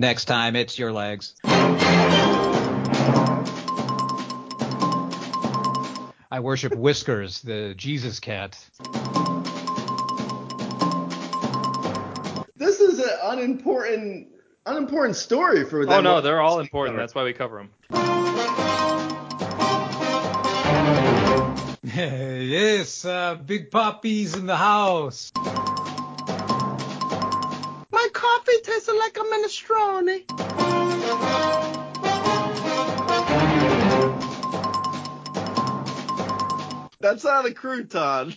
Next time, it's your legs. I worship Whiskers, the Jesus cat. This is an unimportant, unimportant story for them. Oh no, they're all important. That's why we cover them. yes, uh, Big Poppy's in the house. Like a minestrone. That's not a crouton.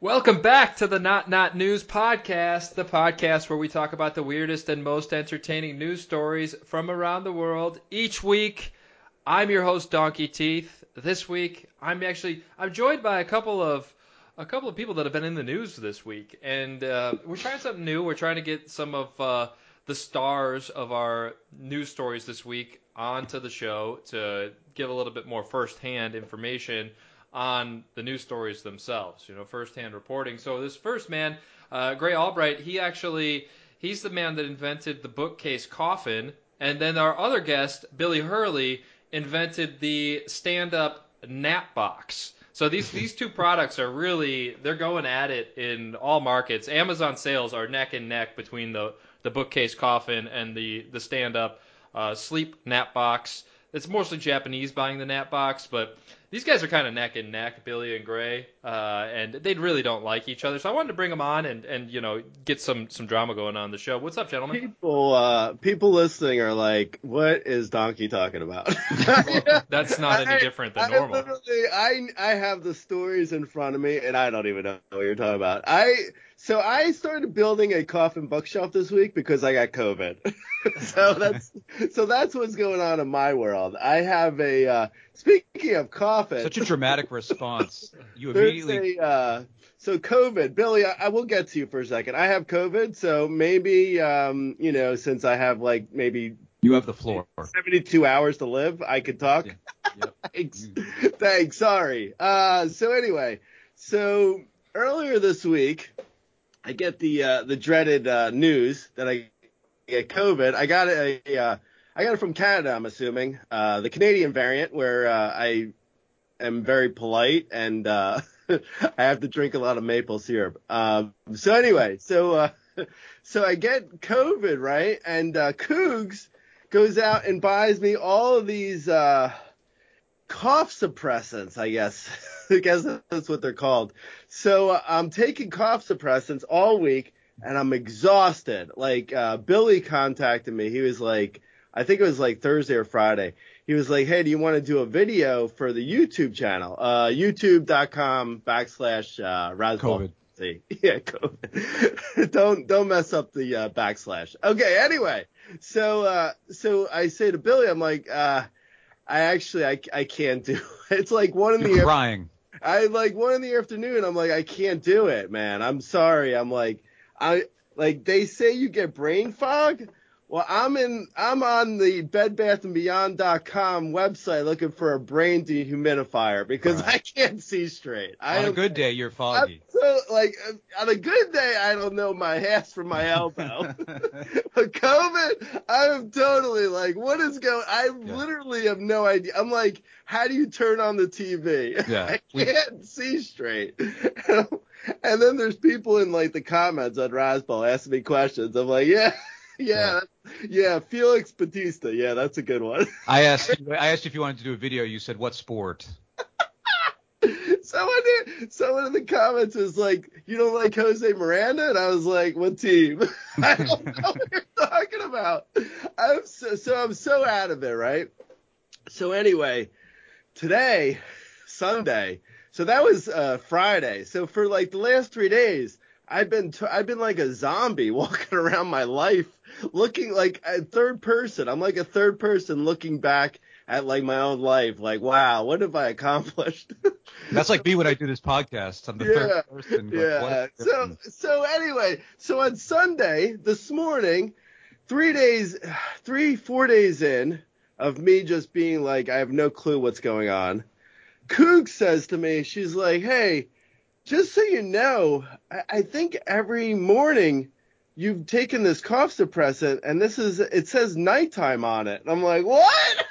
Welcome back to the Not Not News podcast, the podcast where we talk about the weirdest and most entertaining news stories from around the world each week. I'm your host Donkey Teeth. This week, I'm actually I'm joined by a couple of a couple of people that have been in the news this week, and uh, we're trying something new. We're trying to get some of uh, the stars of our news stories this week onto the show to give a little bit more firsthand information on the news stories themselves, you know, firsthand reporting. So this first man, uh, Grey Albright, he actually he's the man that invented the bookcase coffin, and then our other guest, Billy Hurley, invented the stand-up nap box. So these these two products are really they're going at it in all markets. Amazon sales are neck and neck between the the bookcase coffin and the the stand-up uh, sleep nap box. It's mostly Japanese buying the nap box, but these guys are kind of neck and neck, Billy and Grey, uh, and they really don't like each other. So I wanted to bring them on and, and you know get some some drama going on the show. What's up, gentlemen? People, uh, people listening are like, "What is Donkey talking about?" well, that's not any different than I, normal. I I I have the stories in front of me, and I don't even know what you're talking about. I so I started building a coffin bookshelf this week because I got COVID. so that's so that's what's going on in my world. I have a uh, speaking of coffin. Such a dramatic response. You immediately. a, uh, so COVID, Billy, I, I will get to you for a second. I have COVID, so maybe um, you know, since I have like maybe You have the floor. 72 hours to live, I could talk. Yeah. Yep. Thanks. Thanks. Sorry. Uh, so anyway, so earlier this week, I get the uh, the dreaded uh, news that I get COVID. I got it. A, uh, I got it from Canada. I'm assuming uh, the Canadian variant, where uh, I am very polite and uh, I have to drink a lot of maple syrup. Um, so anyway, so uh, so I get COVID right, and uh, Cougs goes out and buys me all of these uh, cough suppressants. I guess I guess that's what they're called. So I'm taking cough suppressants all week, and I'm exhausted. Like uh, Billy contacted me. He was like, I think it was like Thursday or Friday. He was like, Hey, do you want to do a video for the YouTube channel? Uh, YouTube.com backslash uh. See, yeah, COVID. don't don't mess up the uh, backslash. Okay, anyway, so uh, so I say to Billy, I'm like, uh, I actually I, I can't do. It. It's like one in You're the crying. I like one in the afternoon. I'm like, I can't do it, man. I'm sorry. I'm like, I like they say you get brain fog. Well, I'm in. I'm on the BedBathAndBeyond.com website looking for a brain dehumidifier because Right. I can't see straight. I On a good day, you're I'm foggy. so like on a good day, I don't know my ass from my elbow. but COVID, I'm totally like, what is going? I Yeah. literally have no idea. I'm like, how do you turn on the TV? Yeah. I can't see straight. and then there's people in like the comments on Razzball asking me questions. I'm like, yeah. Yeah, yeah, Felix Bautista. Yeah, that's a good one. I asked. I asked if you wanted to do a video. You said what sport? Someone did, someone in the comments was like, "You don't like Jose Miranda?" And I was like, "What team?" I don't know what you're talking about. I'm so, so I'm so out of it, right? So anyway, today, Sunday. So that was uh, Friday. So for like the last three days, I've been t- I've been like a zombie walking around my life, looking like a third person. I'm like a third person looking back at like my own life, like, wow, what have I accomplished? That's like me when I do this podcast. I'm the Yeah, third person. yeah. So so anyway, so on Sunday this morning, three days, three four days in of me just being like I have no clue what's going on. Coog says to me, she's like, "Hey, just so you know, I, I think every morning you've taken this cough suppressant, and this is it says nighttime on it." And I'm like, "What?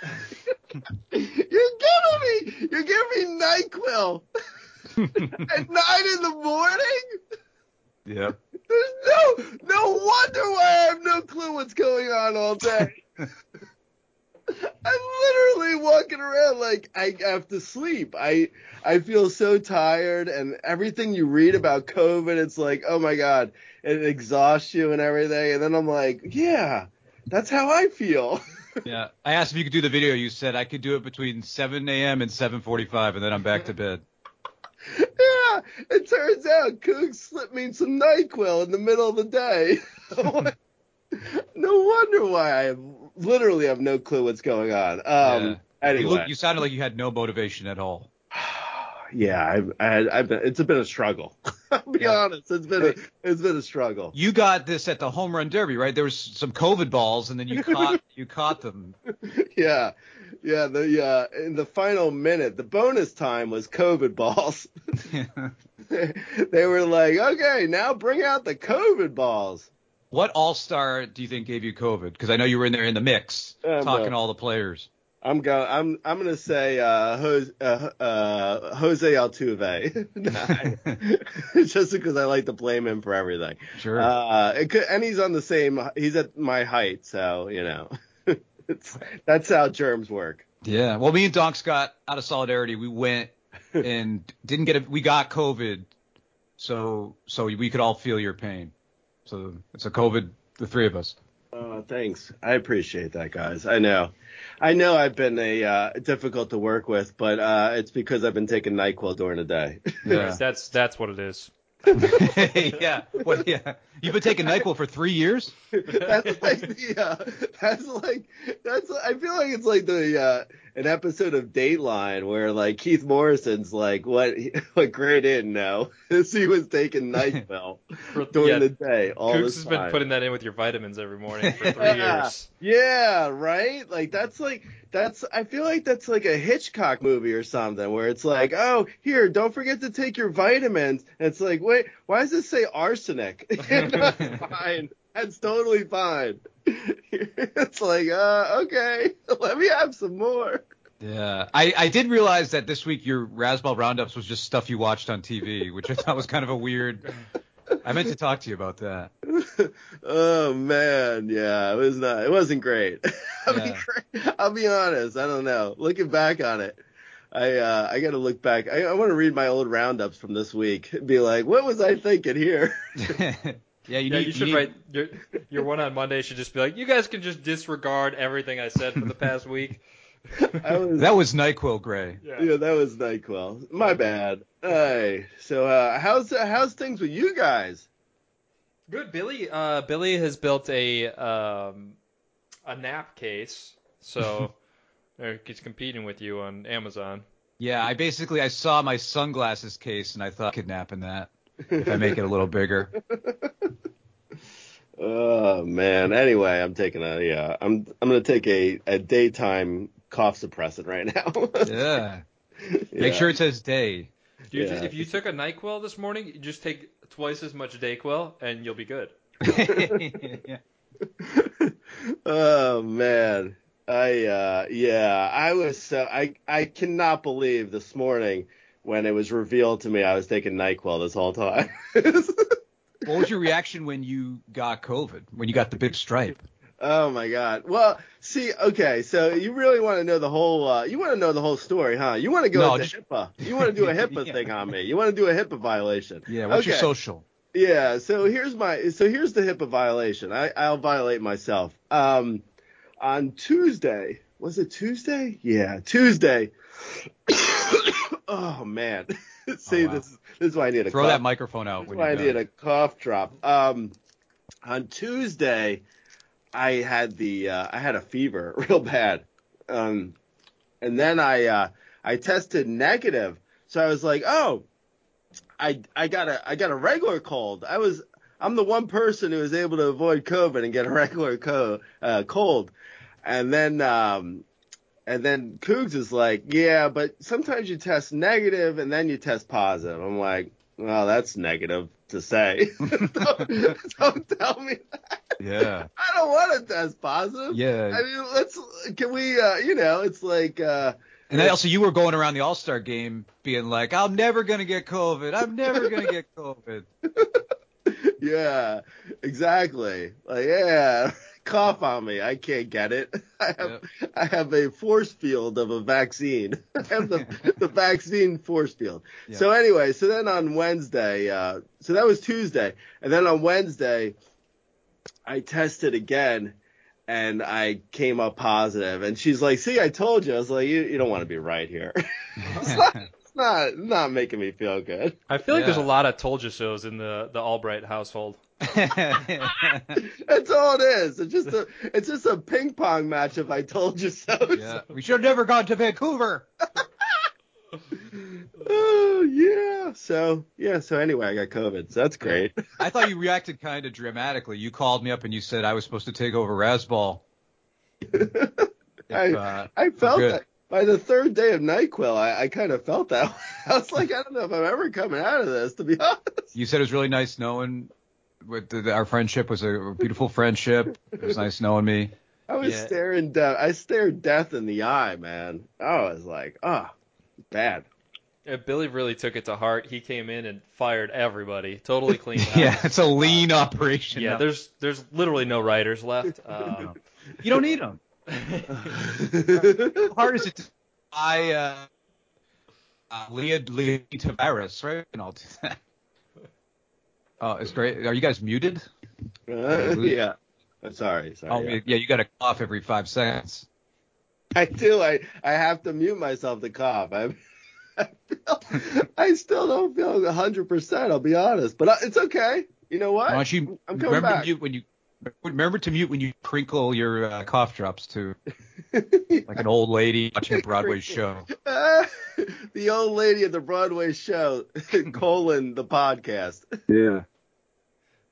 you're giving me you're giving me Nyquil at nine in the morning?" Yep. There's no no wonder why I have no clue what's going on all day. Walking around like I have to sleep. I I feel so tired and everything you read about COVID, it's like, oh my god, it exhausts you and everything. And then I'm like, yeah, that's how I feel. Yeah. I asked if you could do the video. You said I could do it between 7 a.m. and 7:45, and then I'm back to bed. yeah, it turns out Coog slipped me some NyQuil in the middle of the day. no wonder why I literally have no clue what's going on. Um, Yeah. You, look, you sounded like you had no motivation at all. yeah, I've, I, I've been, it's been a struggle. I'll be Yeah. honest, it's been a, it's been a struggle. You got this at the home run derby, right? There was some COVID balls, and then you caught you caught them. Yeah, yeah. The uh, in the final minute, the bonus time was COVID balls. they were like, okay, now bring out the COVID balls. what all star do you think gave you COVID? Because I know you were in there in the mix, Um, talking uh, to all the players. I'm going. I'm. I'm gonna say uh, Jose, uh, uh, Jose Altuve, just because I like to blame him for everything. Sure. Uh, could, and he's on the same. He's at my height, so you know, it's that's how germs work. Yeah. Well, me and Donks got out of solidarity. We went and didn't get it. We got COVID, so so we could all feel your pain. So it's a COVID, the three of us. Uh, thanks. I appreciate that, guys. I know. I know I've been a uh, difficult to work with, but uh, it's because I've been taking Nyquil during the day. Yeah. That's that's what it is. yeah. What, yeah. You've been taking Nyquil for three years. that's like the uh, that's like that's I feel like it's like the uh, an episode of Dateline where like Keith Morrison's like what what grade in now as he was taking Nyquil For- during yeah, the day all Kooks the has been putting that in with your vitamins every morning for three Yeah. years. Yeah, right? Like that's like that's I feel like that's like a Hitchcock movie or something where it's like, "Oh, here, don't forget to take your vitamins." And it's like, "Wait, why does this say arsenic?" that's fine. That's totally fine. it's like, "Uh, okay. Let me have some more." Yeah. I, I did realize that this week your Razzball Roundups was just stuff you watched on TV, which I thought was kind of a weird. I meant to talk to you about that. oh man, yeah, it was not. It wasn't great. I'll, Yeah. be, I'll be honest. I don't know. Looking back on it, I uh, I got to look back. I, I want to read my old roundups from this week. Be like, what was I thinking here? yeah, you yeah, need. you should need- write your your one on Monday should just be like, you guys can just disregard everything I said for the past week. I was. That was Nyquil, Grey. yeah, that was Nyquil. My bad. Hey, so uh, how's how's things with you guys? Good. Billy. Uh, Billy has built a um, a nap case, so he's competing with you on Amazon. Yeah, I basically I saw my sunglasses case and I thought kidnapping that if I make it a little bigger. Oh man. Anyway, I'm taking a yeah. I'm I'm gonna take a a daytime cough suppressant right now. Yeah. Yeah. Make sure it says day. Do you Yeah. just, if you took a Nyquil this morning, you just take twice as much Dayquil and you'll be good. yeah. oh man. I uh yeah, I was so I I cannot believe this morning when it was revealed to me I was taking NyQuil this whole time. What was your reaction when you got COVID? When you got the big stripe? Oh my god. Well, see, okay, so you really want to know the whole uh you want to know the whole story, huh? You want to go No, into just- HIPAA. You want to do a HIPAA Yeah. thing on me. You want to do a HIPAA violation. Yeah. What's your social? Yeah, so here's my so here's the HIPAA violation. I I'll violate myself. Um on Tuesday, was it Tuesday? Yeah, Tuesday. oh man. See Oh, wow. this is this is why I need a Throw cough. that microphone out This is when why I need a cough drop. Um on Tuesday I had the uh, I had a fever real bad. Um and then I uh I tested negative. So I was like, "Oh, I I got a I got a regular cold. I was I'm the one person who was able to avoid COVID and get a regular co- uh, cold. And then um And then Cougs is like, yeah, but sometimes you test negative and then you test positive. I'm like, well, that's negative to say. don't, don't tell me that. Yeah. I don't want to test positive. Yeah. I mean, let's, can we, uh, you know, it's like, uh, And then also, you were going around the All Star game being like, "I'm never gonna get COVID. I'm never gonna get COVID." yeah, exactly. Like, yeah, cough on me. I can't get it. I have, I have a force field of a vaccine. I have the, the vaccine force field. Yeah. So anyway, so then on Wednesday, uh, so that was Tuesday, and then on Wednesday, I tested again. And I came up positive. positive, and she's like, "See, I told you." I was like, "You, you don't want to be right here. it's not, it's not, not making me feel good." I feel like there's a lot of told you so's in the the Albright household. That's all it is. It's just a it's just a ping pong match if I told you so. yeah. We should have never gone to Vancouver. Yeah. So yeah, so anyway, I got COVID. So that's great. I thought you reacted kind of dramatically. You called me up and you said I was supposed to take over Razzball. I uh, I felt that by the third day of NyQuil, I, I kind of felt that. I was like, I don't know if I'm ever coming out of this, to be honest. You said it was really nice knowing with the, our friendship was a beautiful friendship. It was nice knowing me. I was Yeah. staring death. I stared death in the eye, man. I was like, oh, bad. Uh, Billy really took it to heart. He came in and fired everybody, totally clean. Yeah, it's a lean operation. Yeah, now. there's there's literally no writers left. Um, you don't need them. How hard is it to buy uh, uh, Leah Leah Taveras, right? And I'll do that. Oh, it's great. Are you guys muted? Uh, yeah. Sorry. Sorry. Oh, yeah. yeah, you got to cough every five seconds. I do. I I have to mute myself to cough. I I, feel, I still don't feel 100. percent I'll be honest, but uh, it's okay. You know what? Why don't you I'm coming remember back. to mute when you remember to mute when you crinkle your uh, cough drops too, like an old lady watching a Broadway show. Uh, the old lady at the Broadway show, colon the podcast. Yeah.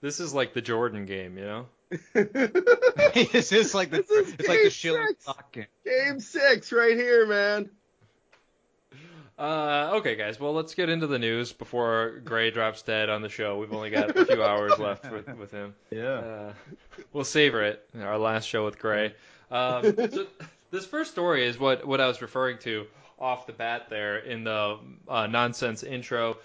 this is like the Jordan game, you know. this is like the This is it's like the game Schilling game. Game six right here, man. Uh, okay, guys. Well, let's get into the news before Grey drops dead on the show. We've only got a few hours left with, with him. Yeah. Uh, we'll savor it. Our last show with Grey. Um, so this first story is what what I was referring to off the bat there in the uh, nonsense intro.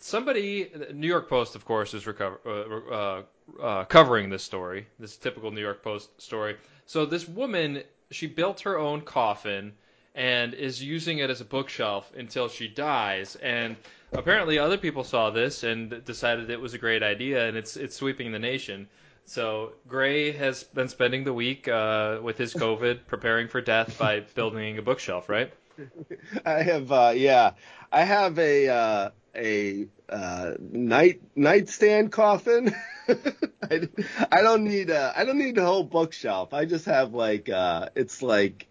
Somebody, New York Post, of course, is recover, uh, uh, uh, covering this story. This typical New York Post story. So this woman, she built her own coffin and is using it as a bookshelf until she dies. And apparently, other people saw this and decided it was a great idea, and it's it's sweeping the nation. So Grey has been spending the week uh, with his COVID, preparing for death by building a bookshelf, right? I have, uh, yeah, I have a uh, a uh, night nightstand coffin. I, I don't need a I don't need a whole bookshelf. I just have like uh, it's like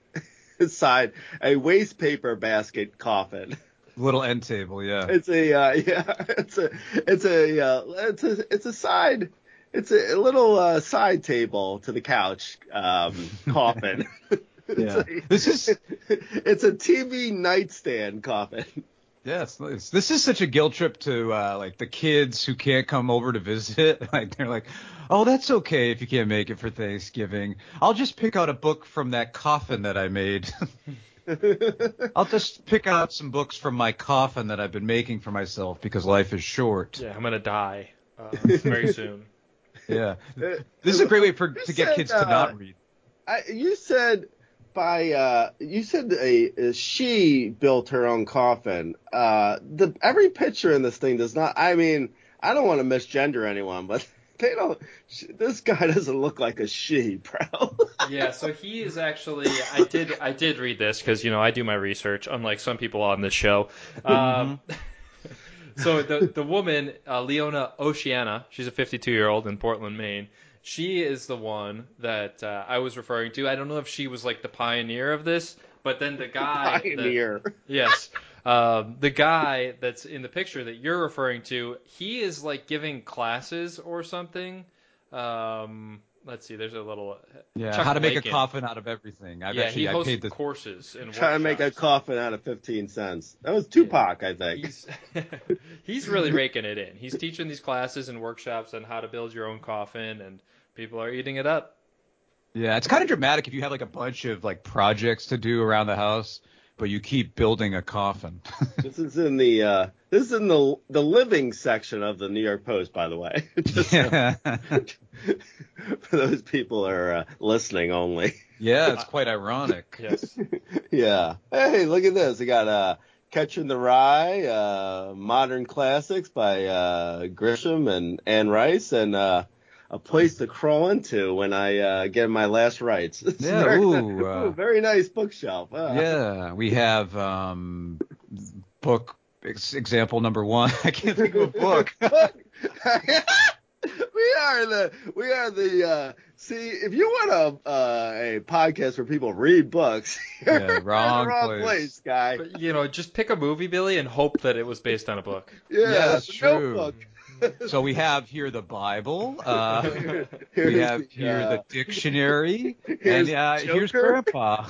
side a waste paper basket coffin. Little end table, yeah. It's a uh, yeah, it's a it's a uh, it's a it's a side it's a little uh, side table to the couch um, coffin. Yeah. a- This is it's a TV nightstand coffin. Yeah, it's, it's, this is such a guilt trip to uh, like the kids who can't come over to visit. Like they're like, oh, that's okay if you can't make it for Thanksgiving. I'll just pick out a book from that coffin that I made. I'll just pick out some books from my coffin that I've been making for myself because life is short. Yeah, I'm gonna die uh, very soon. Yeah. This is a great way for You to get said, kids uh, to not read. I, you said by uh, you said a, a she built her own coffin. Uh, the every picture in this thing does not. I mean, I don't want to misgender anyone, but they don't. sh- This guy doesn't look like a she, bro. Yeah, so he is actually. I did. I did read this because you know I do my research, unlike some people on this show. Um, so the the woman, uh, Leona Oceana, she's a 52 year old in Portland, Maine. She is the one that uh, I was referring to. I don't know if she was like the pioneer of this, but then the guy, that- Pioneer. Yes. Um, the guy that's in the picture that you're referring to, he is like giving classes or something. Um, let's see. There's a little. uh, Yeah, Chuck how to make Lakin. a coffin out of everything. I've yeah, actually he I hosts paid the courses and Trying to make a coffin out of 15 cents. That was Tupac, I think. He's he's really raking it in. He's teaching these classes and workshops on how to build your own coffin, and people are eating it up. Yeah, it's kind of dramatic if you have like a bunch of like projects to do around the house, but you keep building a coffin. This is in the uh, this is in the the living section of the New York Post, by the way. Just so- yeah. for those people who are uh, listening only. yeah, it's quite ironic. Yes. yeah. Hey, look at this. We got uh, Catching the Rye, uh, Modern Classics by uh, Grisham and Anne Rice, and uh, a place to crawl into when I uh, get my last rites. It's Yeah, very, ooh, uh, ooh, very nice bookshelf. Uh, Yeah, we have um book ex- example number one. I can't think of a book. we are the we are the uh see if you want a uh, a podcast where people read books you're Yeah, in wrong the wrong place. place, guy But you know, just pick a movie, Billy, and hope that it was based on a book. yeah, Yeah, that's true. notebook. So we have here the Bible. Uh, Here's we have the, here uh, the dictionary, here's and uh, here's Grandpa.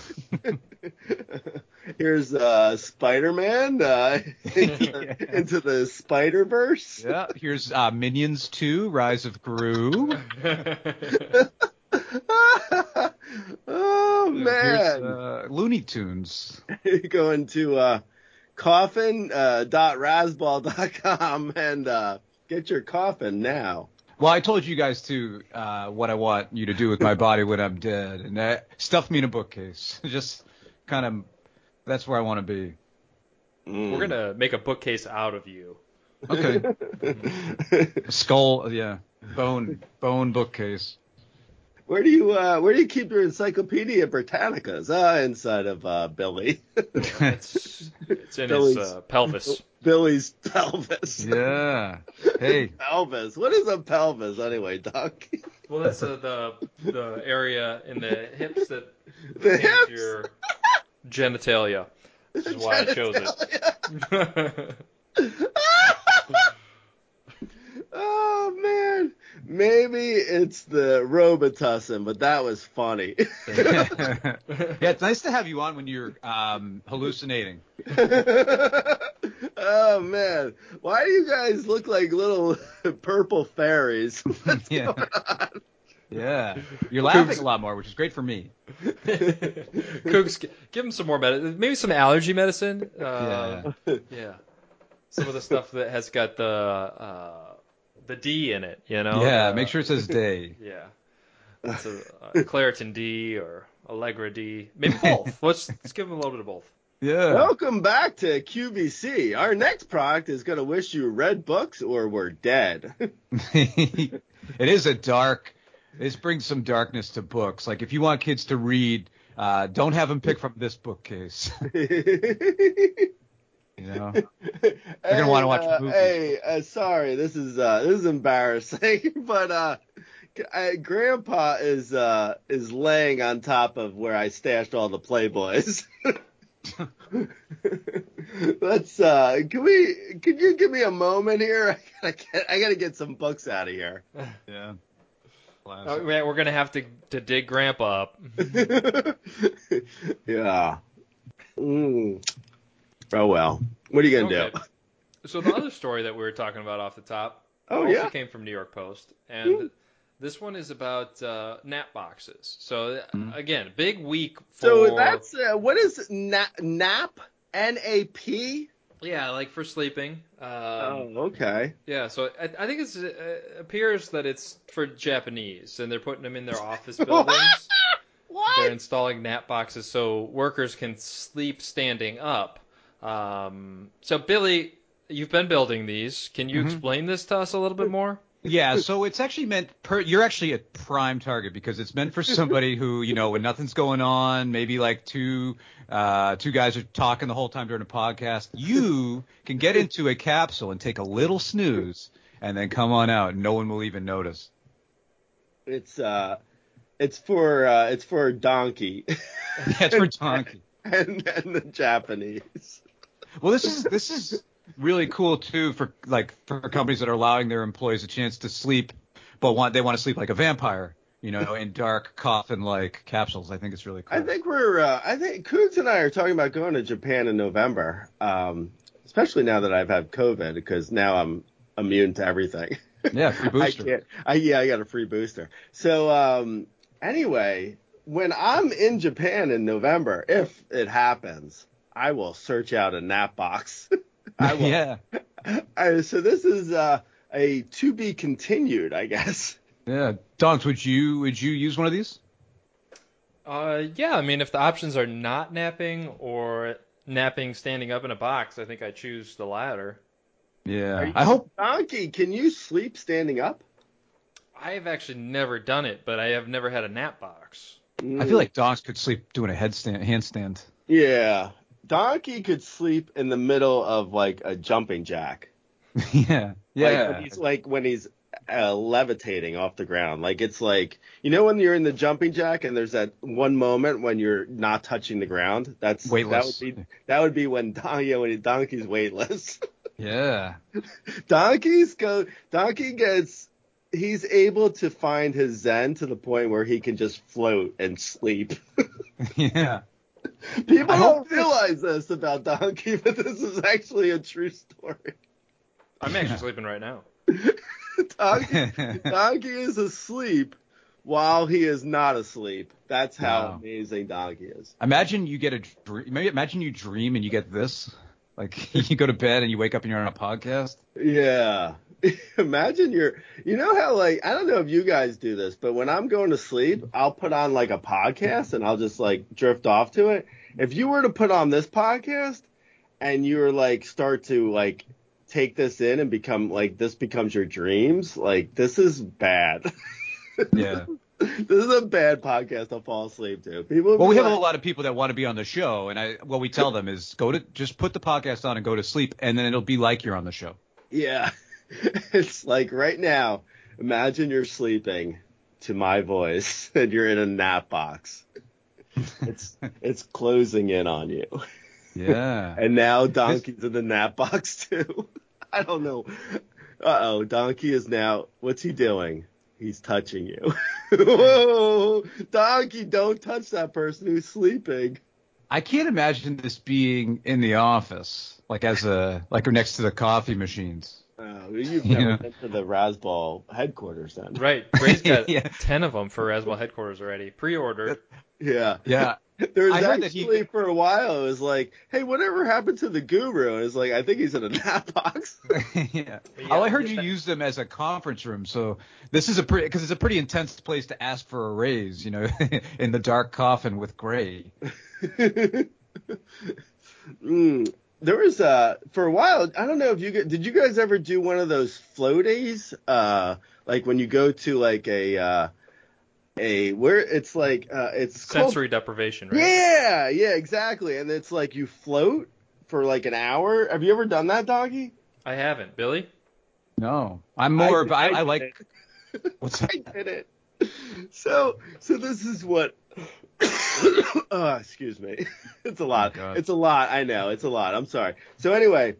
Here's uh Spider-Man uh into, into the Spider-Verse Yeah, here's uh, Minions 2: Rise of Gru. oh man uh, Looney Tunes. going to uh, coffin uh, dot razzball dot com and uh, get your coffin now. Well, I told you guys too uh, what I want you to do with my body when I'm dead, and that stuff me in a bookcase. Just kind of, that's where I want to be. We're gonna make a bookcase out of you. Okay. Skull, yeah, bone, bone bookcase. Where do you uh, where do you keep your Encyclopedia Britannicas? Uh, inside of uh, Billy. It's it's in Billy's- his uh, pelvis. Billy's pelvis. Yeah. Hey, Pelvis. What is a pelvis anyway, Doc? Well, that's uh, the the area in the hips that The contains hips. your genitalia. This is why I chose it. oh man, maybe it's the Robitussin, but that was funny. yeah, it's nice to have you on when you're um, hallucinating. oh man, why do you guys look like little purple fairies? What's Yeah. going on? Yeah, you're laughing a lot more, which is great for me. Cooks, give him some more medicine. Maybe some allergy medicine. Uh, yeah. Some of the stuff that has got the uh, the D in it. You know. yeah, Uh, make sure it says day. Yeah. It's a, uh, Claritin D or Allegra D. Maybe both. let's let's give him a little bit of both. Yeah. Welcome back to QVC. Our next product is going to wish you read books or we're dead. it is a dark. This brings some darkness to books. Like if you want kids to read, uh, don't have them pick from this bookcase. you know. They're gonna wanna watch uh, movies. Hey, uh, sorry, this is uh, this is embarrassing, but uh, I, Grandpa is uh, is laying on top of where I stashed all the Playboys. Let's uh, can we? Can you give me a moment here? I gotta get, I gotta get some books out of here. Yeah. Oh, man, we're gonna have to to dig Grandpa up. yeah. Mm. Oh well. What are you gonna Okay. do? So the other story that we were talking about off the top Oh also yeah. came from New York Post, and this one is about uh, nap boxes. So uh, again, big week for So that's uh, what is na- nap? N A P? Yeah, like for sleeping. Um, Oh, okay. Yeah, so I, I think it appears that it's for Japanese, and they're putting them in their office buildings. what? They're installing nap boxes so workers can sleep standing up. Um, so Billy, you've been building these. Can you Mhm. explain this to us a little bit more? Yeah, so it's actually meant per you're actually a prime target because it's meant for somebody who, you know, when nothing's going on, maybe like two uh two guys are talking the whole time during a podcast, you can get into a capsule and take a little snooze and then come on out and no one will even notice. It's uh, it's for uh, it's for donkey That's for donkey. and and the Japanese. Well, this is this is really cool too for like for companies that are allowing their employees a chance to sleep, but want they want to sleep like a vampire. You know, in dark coffin-like capsules. I think it's really cool. I think we're. Uh, I think Coots and I are talking about going to Japan in November. Um, especially now that I've had COVID, because now I'm immune to everything. Yeah, free booster. I can't. I yeah, I got a free booster. So um, anyway, when I'm in Japan in November, if it happens, I will search out a nap box. I will. yeah. I, so this is uh, a to be continued, I guess. Yeah. Donks, would you would you use one of these? Uh, yeah, I mean, if the options are not napping or napping standing up in a box, I think I choose the latter. Yeah. I hope Donkey, can you sleep standing up? I have actually never done it, but I have never had a nap box. I feel like Donks could sleep doing a headstand handstand. Yeah. Donkey could sleep in the middle of like a jumping jack. yeah. Like Yeah. when he's like when he's uh, levitating off the ground. Like it's like you know when you're in the jumping jack and there's that one moment when you're not touching the ground. That's Weightless. That would be that would be when Don, yeah, when Donkey's weightless. yeah. Donkey's go Donkey gets he's able to find his zen to the point where he can just float and sleep. Yeah. People I don't hope this- realize this about Donkey, but this is actually a true story. I'm actually sleeping right now. Donkey, Donkey is asleep while he is not asleep. That's how Wow. amazing Donkey is. Imagine you get a dream. Maybe imagine you dream and you get this. Like you go to bed and you wake up and you're on a podcast. Yeah. Imagine you're, you know how like, I don't know if you guys do this, but when I'm going to sleep, I'll put on like a podcast and I'll just like drift off to it. If you were to put on this podcast and you were like, start to like take this in and become like, this becomes your dreams, like this is bad. Yeah. This is a bad podcast to fall asleep to. People. Well, we have a lot of people that want to be on the show, and I what we tell them is go to just put the podcast on and go to sleep, and then it'll be like you're on the show. Yeah. It's like right now, imagine you're sleeping to my voice and you're in a nap box. It's it's closing in on you. Yeah. And now Donkey's in the nap box too. I don't know. Uh oh, Donkey is now what's he doing? He's touching you. Whoa, Donkey, don't touch that person who's sleeping. I can't imagine this being in the office, like as a like next to the coffee machines. Oh, you've never Yeah. been to the Razzball headquarters then. Right. Grey's got Yeah. 10 of them for Razzball headquarters already, pre-ordered. Yeah. Yeah. There was I heard that he- actually for a while it was like, hey, whatever happened to the guru? And it's like, I think he's in a nap box. yeah. Yeah, Oh, I heard yeah. you use them as a conference room, so this is a pretty because it's a pretty intense place to ask for a raise, you know, in the dark coffin with Grey. mm. There was uh for a while. I don't know if you gu- did. You guys ever do one of those floaties? Uh, like when you go to like a uh, a where it's like uh, it's called Sensory deprivation, right? Yeah, yeah, exactly. And it's like you float for like an hour. Have you ever done that, doggy? I haven't. Billy? No, I'm more. I- I, I I, like. What's that? I did it. So, so this is what. uh, excuse me. It's a lot. God. it's a lot. I know. It's a lot. I'm sorry. So anyway,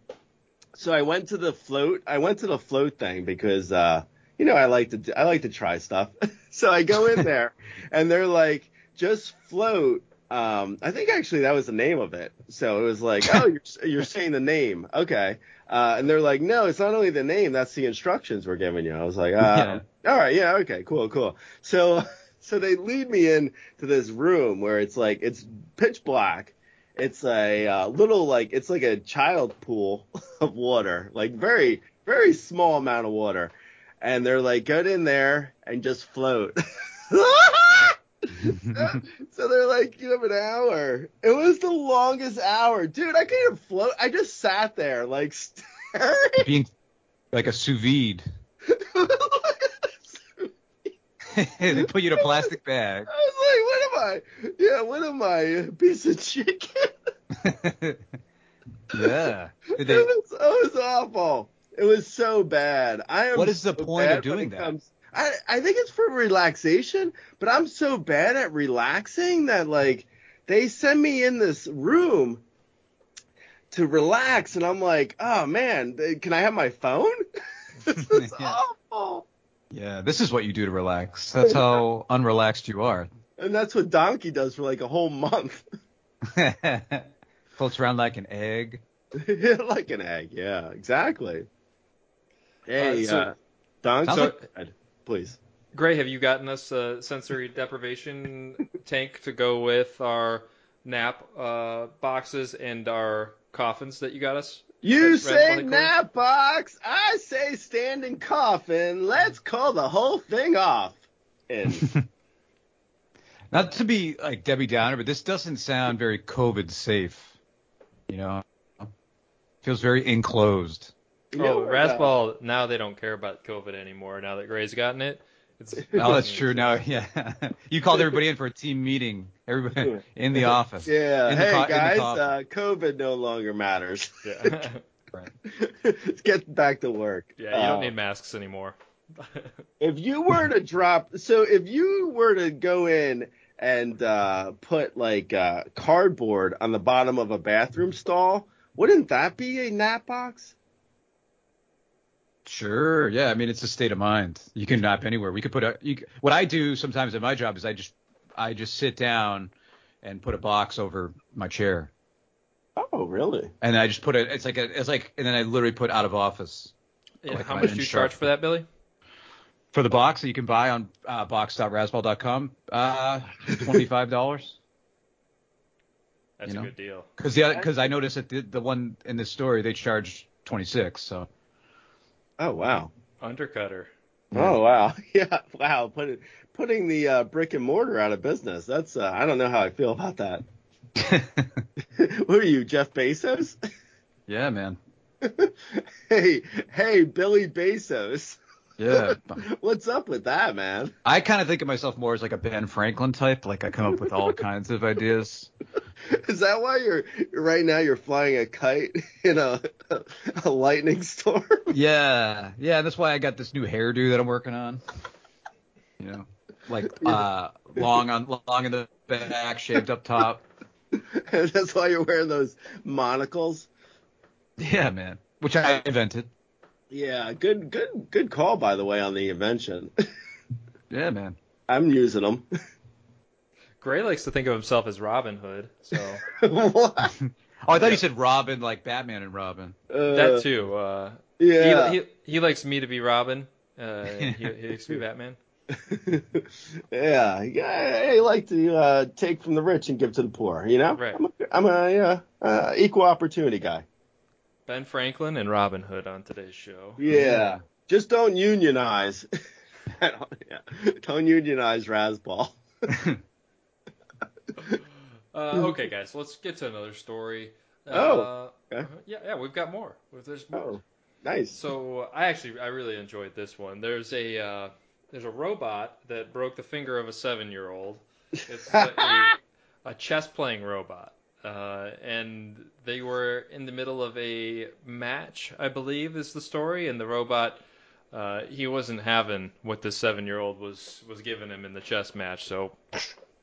so I went to the float. I went to the float thing because, uh, you know, I like to I like to try stuff. so I go in there, and they're like, just float. Um, I think actually that was the name of it. So it was like, oh, you're you're saying the name, okay. Uh, and they're like, no, it's not only the name, that's the instructions we're giving you. I was like, uh, all right, yeah, okay, cool, cool. So, so they lead me in to this room where it's like, it's pitch black. It's a uh, little like, it's like a child pool of water, like very, very small amount of water. And they're like, get in there and just float. so they're like, you have an hour. It was the longest hour. Dude, I couldn't even float. I just sat there like staring. Being like a sous vide. they put you in a plastic bag. I was like, what am I? Yeah, what am I? A piece of chicken? yeah. Did It was, it was awful. It was so bad. I am What is the so point of doing that? comes- I, I think it's for relaxation, but I'm so bad at relaxing that like they send me in this room to relax, and I'm like, oh man, can I have my phone? this is Yeah. awful. Yeah, this is what you do to relax. That's how unrelaxed you are. And that's what Donkey does for like a whole month. Floats around like an egg. like an egg, yeah, exactly. Hey, Uh, so- uh, Donk, Sounds so- like- please. Grey, have you gotten us a sensory deprivation tank to go with our nap uh, boxes and our coffins that you got us? You Red say Money nap box, I say standing coffin. Let's call the whole thing off. And Not to be like Debbie Downer, but this doesn't sound very COVID safe. You know, feels very enclosed. You oh, what, uh, now they don't care about COVID anymore now that Grey's gotten it. It's, Oh, that's true. Now, yeah, you called everybody in for a team meeting. Everybody in the office. Yeah, In the hey co- guys, uh, COVID no longer matters. Yeah. Right. Let's get back to work. yeah, you don't Uh, need masks anymore. If you were to drop, so if you were to go in and uh, put like uh, cardboard on the bottom of a bathroom stall, wouldn't that be a nap box? Sure. Yeah. I mean, it's a state of mind. You can nap anywhere. We could put a. You, what I do sometimes at my job is I just I just sit down and put a box over my chair, Oh, really? and I just put it. It's like a. It's like, and then I literally put out of office Yeah, Like how much do you charge for that, Billy? for the box that you can buy on uh, box.razzball.com. Uh, twenty five dollars. That's You a know? good deal. Because the because I noticed that the, the one in this story they charge twenty six. So Oh, wow. Undercutter. Oh, wow. Yeah, wow. Put it, putting the uh, brick and mortar out of business. That's uh, I don't know how I feel about that. Who are you, Jeff Bezos? yeah, man. hey, hey, Billy Bezos. Yeah. What's up with that, man? I kind of think of myself more as like a Ben Franklin type. Like I come up with all kinds of ideas. Is that why you're right now you're flying a kite in a a lightning storm? Yeah, yeah. That's why I got this new hairdo that I'm working on. You know, like uh, long on long in the back, shaved up top. That's why you're wearing those monocles. Yeah, man. Which I invented. Yeah, good good good call by the way on the invention. Yeah, man. I'm using them. Grey likes to think of himself as Robin Hood, so what? Oh, I thought you said Robin, like Batman and Robin. Uh, that too. Uh, Yeah. he, he he likes me to be Robin. Uh, he, he likes to be Batman. yeah, yeah, I like to uh, take from the rich and give to the poor. You know, Right. I'm a, I'm a uh, uh, equal opportunity guy. Ben Franklin and Robin Hood on today's show. Yeah, just don't unionize. Don't, yeah. don't unionize Razzball. Uh, okay, guys, let's get to another story. Uh, Oh, okay. uh, yeah, yeah, we've got more. There's more. Oh, nice. So I actually I really enjoyed this one. There's a uh, there's a robot that broke the finger of a seven year old. It's a, a chess playing robot. Uh, and they were in the middle of a match, I believe, is the story. And the robot, uh, he wasn't having what the seven-year-old was was giving him in the chess match. So,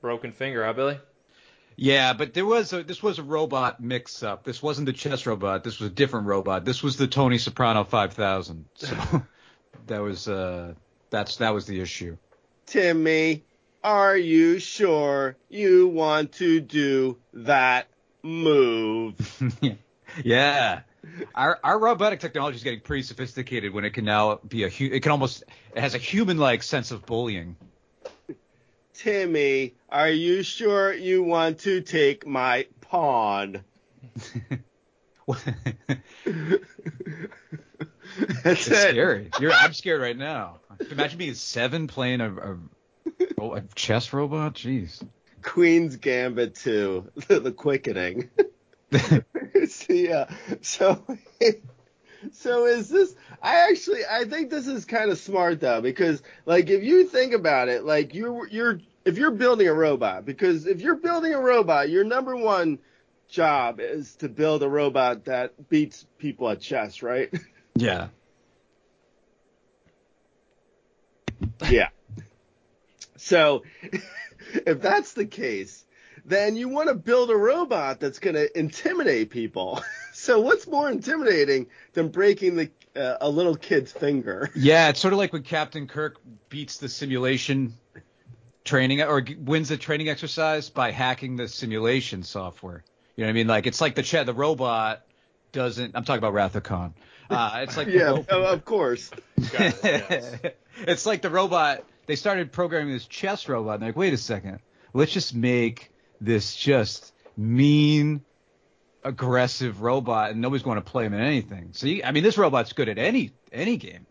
broken finger, huh, Billy? Yeah, but there was a this was a robot mix up. This wasn't the chess robot. This was a different robot. This was the Tony Soprano 5000. So that was uh that's that was the issue. Timmy, are you sure you want to do that move? yeah. Our our robotic technology is getting pretty sophisticated when it can now be a hu- it can almost it has a human like sense of bullying. Timmy, are you sure you want to take my pawn? That's It's it. scary. You're, I'm scared right now. Imagine being seven playing a, a, Oh, a chess robot. Jeez. Queen's Gambit 2, the quickening. yeah. So, so is this? I actually, I think this is kind of smart though, because like if you think about it, like you're you're if you're building a robot, because if you're building a robot, your number one job is to build a robot that beats people at chess, right? Yeah. yeah. So, if that's the case, then you want to build a robot that's going to intimidate people. so what's more intimidating than breaking the uh, a little kid's finger? Yeah, it's sort of like when Captain Kirk beats the simulation training or wins the training exercise by hacking the simulation software. You know what I mean? Like it's like the ch- the robot doesn't. I'm talking about Wrath of Khan. Uh, it's like Yeah, ro- of of course. It, yes. it's like the robot. They started programming this chess robot. And they're like, wait a second, let's just make this just mean, aggressive robot, and nobody's going to play him in anything. See, I mean, this robot's good at any any game.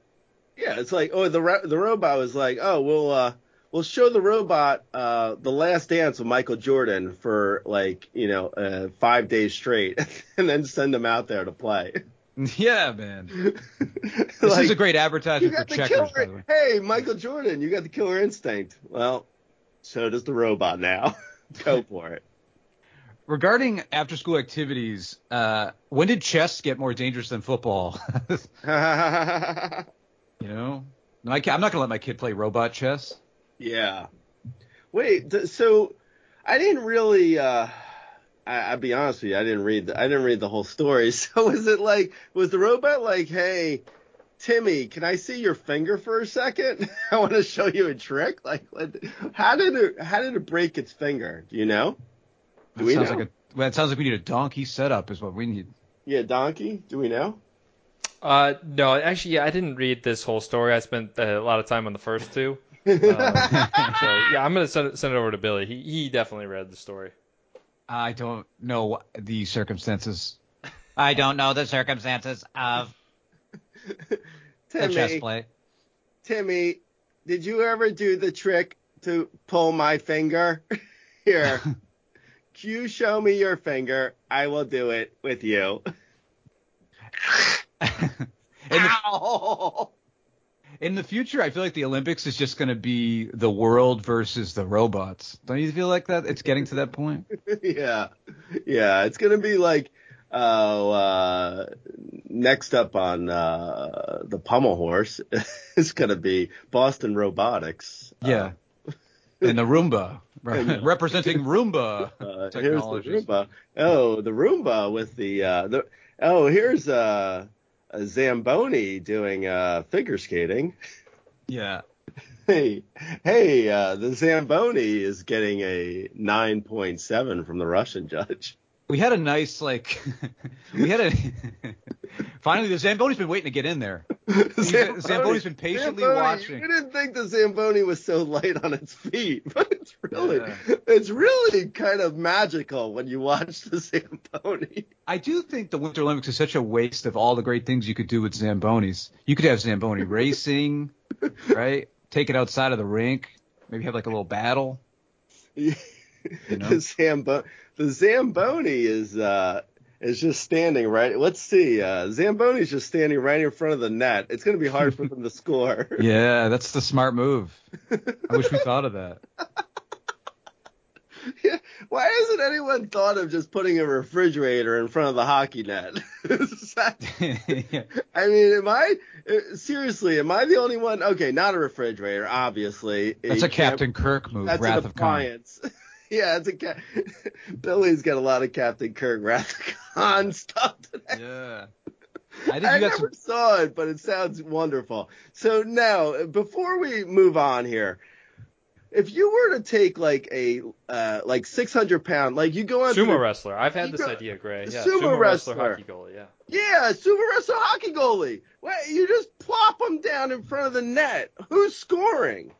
Yeah, it's like oh the the robot was like oh we'll uh we'll show the robot uh the last dance of Michael Jordan for like you know uh, five days straight and then send him out there to play. Yeah, man. This Like, is a great advertisement for checkers, by the way. Hey, Michael Jordan, you got the killer instinct. Well, so does the robot now. Go for it. Regarding after school activities, uh, when did chess get more dangerous than football? you know, my, I'm not gonna let my kid play robot chess. yeah. Wait, th- so I didn't really. uh I, I'll be honest with you, I didn't read. The, I didn't read the whole story. So was it like, was the robot like, hey, Timmy, can I see your finger for a second? I want to show you a trick. Like, what, how did it? How did it break its finger? Do you know? Do That we sounds know? like a well, it sounds like we need a donkey setup is what we need. yeah, donkey. Do we know? Uh, no, actually, yeah, I didn't read this whole story. I spent uh, a lot of time on the first two. Um, so yeah, I'm gonna send it, send it over to Billy. He he definitely read the story. I don't know the circumstances. I don't know the circumstances of the chess Timmy, play. Timmy, did you ever do the trick to pull my finger? Here, you show me your finger. I will do it with you. in, the, in the future, I feel like the Olympics is just going to be the world versus the robots. Don't you feel like that? It's getting to that point. yeah, yeah. It's gonna be like, uh, uh, next up on uh, the pommel horse is gonna be Boston Robotics. Yeah. and the Roomba, re- representing Roomba Uh, here's the. Roomba. Oh, the Roomba with the uh, the. Oh, here's uh, Zamboni doing uh, figure skating. Yeah. Hey, hey, uh, the Zamboni is getting a 9.7 from the Russian judge. We had a nice like we had a finally the Zamboni's been waiting to get in there. Zamboni's been patiently Zamboni, watching. You didn't think the Zamboni was so light on its feet, but it's really, Yeah. it's really kind of magical when you watch the Zamboni. I do think the Winter Olympics is such a waste of all the great things you could do with Zambonis. You could have Zamboni racing, right? Take it outside of the rink. Maybe have like a little battle. You know? the Zambo- the Zamboni is uh is just standing right. Let's see. Uh, Zamboni's just standing right in front of the net. It's going to be hard for them to score. Yeah, that's the smart move. I wish we thought of that. Yeah. Why hasn't anyone thought of just putting a refrigerator in front of the hockey net? Is that- Yeah. I mean, am I uh, seriously? Am I the only one? Okay, not a refrigerator, obviously. That's You a Captain Kirk move, That's Wrath an of Khan. appliance. yeah, it's a ca- Billy's got a lot of Captain Kirk Wrath of Khan stuff today. Yeah. I think I you got never some. saw it, but it sounds wonderful. So now, before we move on here, if you were to take like a uh, like 600 pound, like you go on Sumo wrestler. I've had You this go- idea, Grey. Yeah, sumo sumo, wrestler, wrestler. hockey goalie. Yeah. yeah, sumo wrestler hockey goalie. Well, you just plop them down in front of the net. Who's scoring?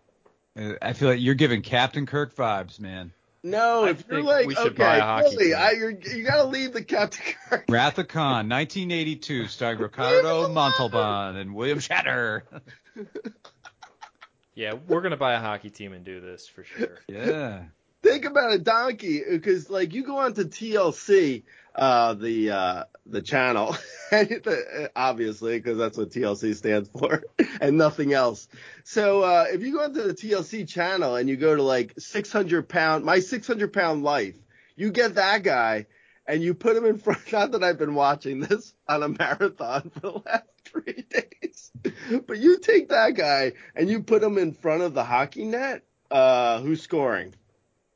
uh, I feel like you're giving Captain Kirk vibes, man. No, I if you're like we should okay, buy a hockey Billy, team. I, you're, you got to leave the Captain Kirk. Wrath of Khan, 1982, starring Ricardo Montalban and William Shatner. Yeah, we're gonna buy a hockey team and do this for sure. Yeah. think about a donkey because like you go on to TLC, uh, the uh, the channel, obviously because that's what TLC stands for, and nothing else. So uh, if you go onto the TLC channel and you go to like 600 pound, my 600 pound life, you get that guy and you put him in front. Not that I've been watching this on a marathon for the last three days, but you take that guy and you put him in front of the hockey net. Uh, who's scoring?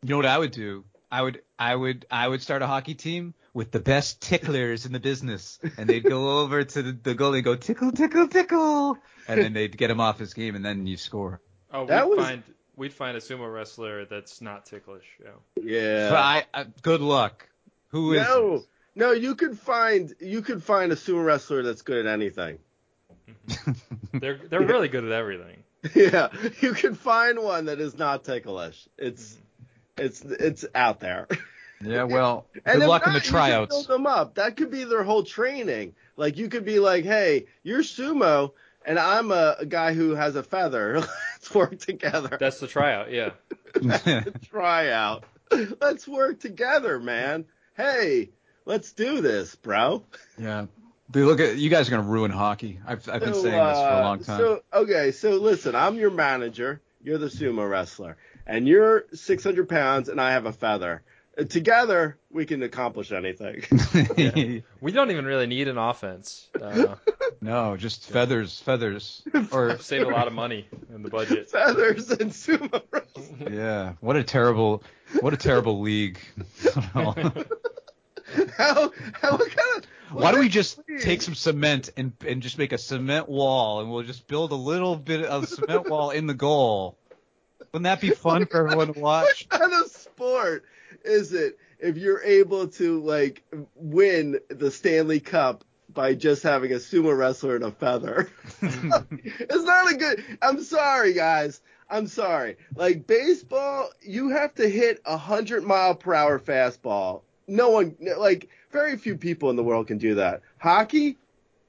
You know what I would do? I would I would I would start a hockey team with the best ticklers in the business, and they'd go over to the, the goalie, and go tickle tickle tickle, and then they'd get him off his game, and then you score. Oh, we'd That was- find we'd find a sumo wrestler that's not ticklish. Yeah. Yeah. But I, I good luck. Who is? no, no, you could find you could find a sumo wrestler that's good at anything. They're they're really good at everything. yeah, you can find one that is not ticklish. It's mm-hmm. it's it's out there. yeah, well, And good if luck in the tryouts. build them up. That could be their whole training. Like you could be like, hey, you're sumo, and I'm a, a guy who has a feather. Let's work together. That's the tryout. Yeah. the Tryout. Let's work together, man. Hey, let's do this, bro. yeah. Dude, look at you guys are gonna ruin hockey. I've I've been So, saying this for a uh, long time. So okay, so listen, I'm your manager. You're the sumo wrestler, and you're 600 pounds, and I have a feather. Together, we can accomplish anything. We don't even really need an offense. Uh, no, just feathers, feathers, or save a lot of money in the budget. Feathers and sumo wrestling. yeah. What a terrible, what a terrible league. How, how, what kind of? Why don't we just Please. take some cement and and just make a cement wall, and we'll just build a little bit of cement wall in the goal? Wouldn't that be fun for everyone to watch? What kind of sport is it if you're able to like win the Stanley Cup by just having a sumo wrestler and a feather? it's not a good. I'm sorry, guys. I'm sorry. Like baseball, you have to hit a hundred mile per hour fastball. No one, like, very few people in the world can do that. Hockey,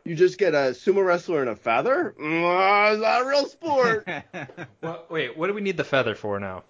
you just get a sumo wrestler and a feather. Mm, it's not a real sport. Well, wait, what do we need the feather for now?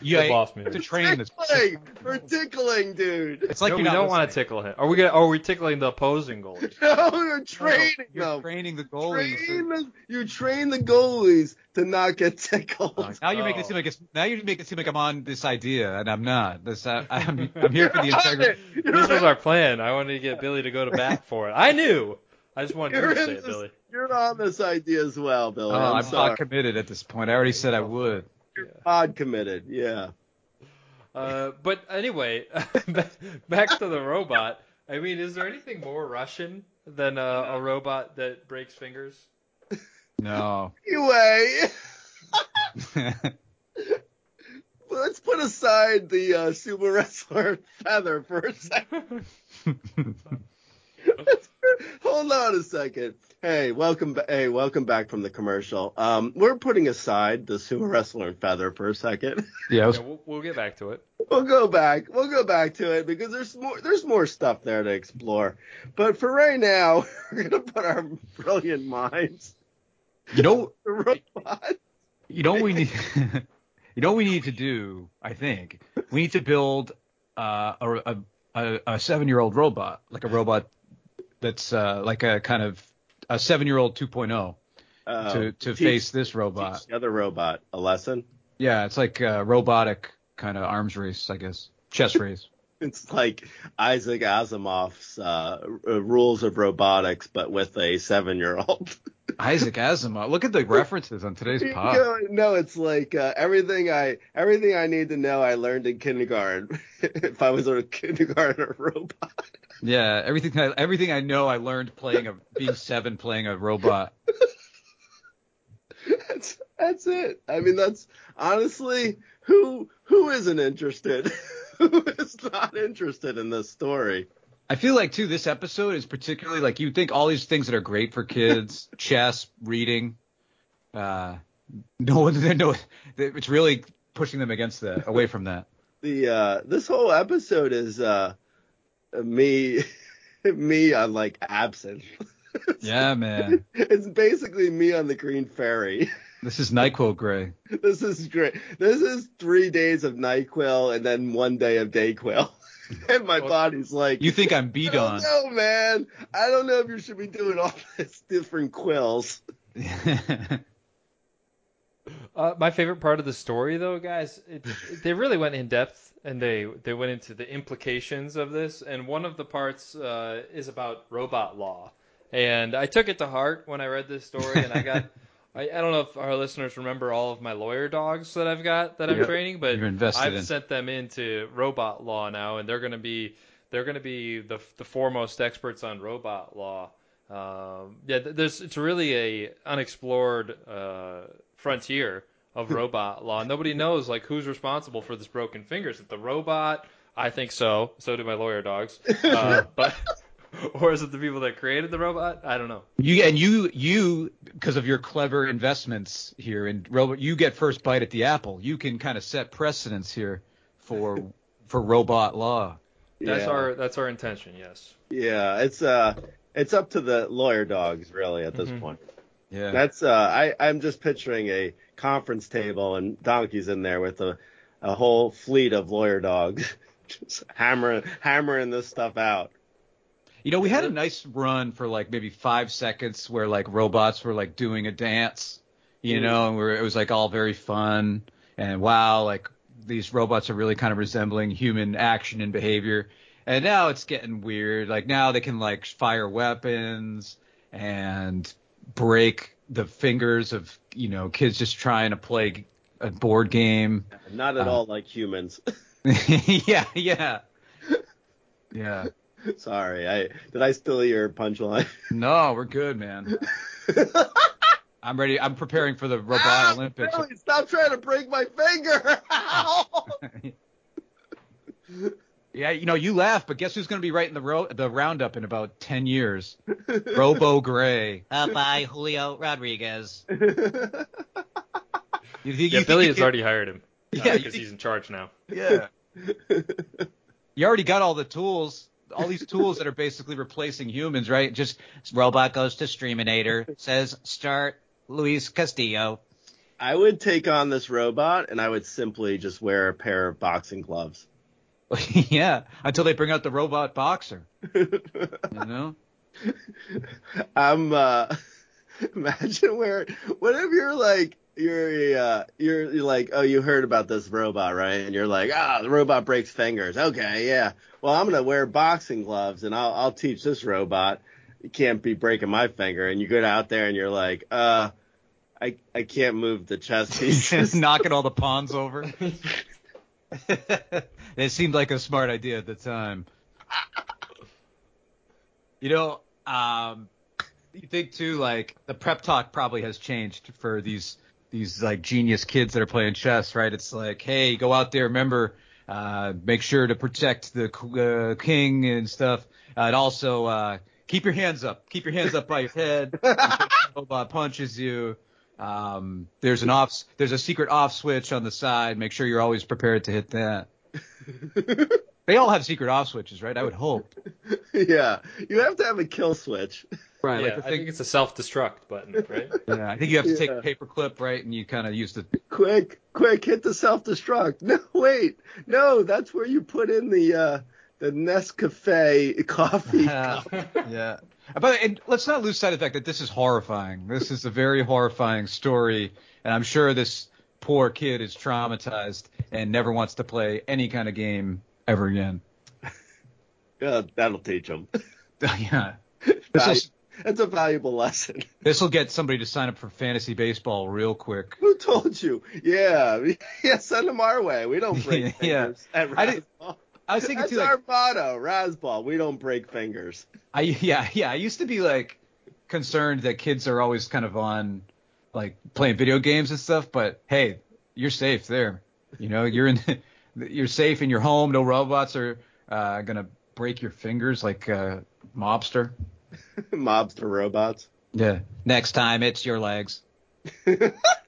Yeah, Get lost me. to train this. tickling, for tickling, dude. It's like no, you're we don't want to tickle him. Are we gonna? Oh, Are we tickling the opposing goalie? No, you're training You're them. training the goalies. Train the, you train the goalies to not get tickled. Oh, now you're making it Oh. seem like it's now you're making it seem like I'm on this idea, and I'm not. This I, uh, I'm I'm here for the You're integrity. it. You're, This was our plan. I wanted to get Billy to go to bat for it. I knew. I just wanted you you're to say in it, Billy. you're on this idea as well, Billy. Oh, I'm, I'm sorry. not committed at this point. I already said I would. You're pod committed. Yeah. Uh, but anyway, back to the robot. I mean, is there anything more Russian than a, a robot that breaks fingers? No. Anyway, let's put aside the uh, sumo wrestler feather for a second. Hold on a second. Hey, welcome. Ba- hey, welcome back from the commercial. Um, we're putting aside the sumo wrestler and feather for a second. yeah, was, Yeah, we'll, we'll get back to it. we'll go back. We'll go back to it because there's more. There's more stuff there to explore. But for right now, we're gonna put our brilliant minds. you know, The robot. you know we need. you know what we need to do. I think we need to build uh, a, a a a seven year old robot, like a robot that's uh, like a kind of a seven year old 2.0 Uh, to to teach- face this robot. teach the other robot a lesson. Yeah, it's like a robotic kind of arms race, I guess, chess race. It's like Isaac Asimov's uh, r- rules of robotics, but with a seven-year-old. Isaac Asimov. Look at the references on today's You pod. know, no, it's like uh, everything I everything I need to know I learned in kindergarten. if I was a kindergarten robot. Yeah, everything I, everything I know I learned playing a being seven playing a robot. that's that's it. I mean, that's honestly who who isn't interested? Who is not interested in this story? I feel like too this episode is particularly like you think all these things that are great for kids, chess, reading, uh, no one no it's really pushing them against that, away from that. The uh, this whole episode is uh, me me on like absinthe. Yeah, man. It's basically me on the Green Fairy. This is NyQuil Grey. This is great. This is three days of NyQuil and then one day of DayQuil. and my Well, body's like, You think I'm beat I on? don't man. I don't know if you should be doing all this different quills. Uh, my favorite part of the story, though, guys, it, they really went in depth and they they went into the implications of this. And one of the parts uh, is about robot law. And I took it to heart when I read this story, and I got I, I don't know if our listeners remember all of my lawyer dogs that I've got that I'm Yep. training, but I've in. sent them into robot law now, and they're going to be they're going to be the the foremost experts on robot law. Um, yeah, there's it's really a unexplored uh, frontier of robot law. Nobody knows like who's responsible for this broken finger. Is it the robot? I think so. So do my lawyer dogs. Uh, but or is it the people that created the robot? I don't know. You and you you because of your clever investments here in robot, you get first bite at the apple. You can kind of set precedents here for for robot law. That's Yeah. our that's our intention. Yes. Yeah, it's uh, it's up to the lawyer dogs really at this Mhm. point. Yeah. That's uh, I I'm just picturing a conference table and donkeys in there with a a whole fleet of lawyer dogs, just hammering hammering this stuff out. You know, we had a nice run for like maybe five seconds where like robots were like doing a dance, you Mm. know, and where it was like all very fun and wow, like these robots are really kind of resembling human action and behavior. And now it's getting weird. Like now they can like fire weapons and break the fingers of, you know, kids just trying to play a board game. Not at Uh. all like humans. yeah, yeah. Yeah. Sorry, I did I steal your punchline? No, we're good, man. I'm ready. I'm preparing for the robot Ah, Olympics. Billy, stop trying to break my finger. Yeah, you know, you laugh, but guess who's going to be writing the ro- the roundup in about 10 years? Robo Grey. Uh, by Julio Rodriguez. You think, Yeah, you Billy has can- already hired him. Yeah, because think- he's in charge now. Yeah. You already got all the tools, all these tools that are basically replacing humans, right? Just Robot goes to Streamonator, says start Luis Castillo. I would take on this robot and I would simply just wear a pair of boxing gloves. yeah, until they bring out the robot boxer, you know? I'm uh imagine where what if you're like you're uh you're, you're like oh you heard about this robot right? And you're like ah the robot breaks fingers. Okay yeah. Well I'm gonna wear boxing gloves and I'll I'll teach this robot. You can't be breaking my finger. And you get out there and you're like uh I I can't move the chess pieces. Knocking all the pawns over. it seemed like a smart idea at the time. You know, um, you think too, like the prep talk probably has changed for these these like genius kids that are playing chess, right? It's like, hey, go out there, remember, uh, make sure to protect the uh, king and stuff, uh, and also uh, keep your hands up, keep your hands up by your head. robot punches you. Um, there's an off, there's a secret off switch on the side. Make sure you're always prepared to hit that. They all have secret off switches, right? I would hope. yeah you have to have a kill switch Right. yeah, like the I think it's a self-destruct button, right? yeah, I think you have to take Yeah. a paper clip, right? And you kind of use the. quick, quick, hit the self destruct. No, wait, no, that's where you put in the uh the Nescafe coffee. yeah. But and let's not lose sight of the fact that this is horrifying. This is a very horrifying story, and I'm sure this poor kid is traumatized and never wants to play any kind of game ever again. Yeah, that'll teach them. yeah. This That's a valuable lesson. this will get somebody to sign up for fantasy baseball real quick. Who told you? Yeah, yeah, send them our way. We don't break Yeah. fingers at I didn't- I was thinking That's too, like, our motto, Razzball. We don't break fingers. I yeah yeah I used to be like concerned that kids are always kind of on like playing video games and stuff, but hey, you're safe there. You know, you're in you're safe in your home. No robots are uh, gonna break your fingers like uh, mobster. Mobster robots. Yeah. Next time it's your legs.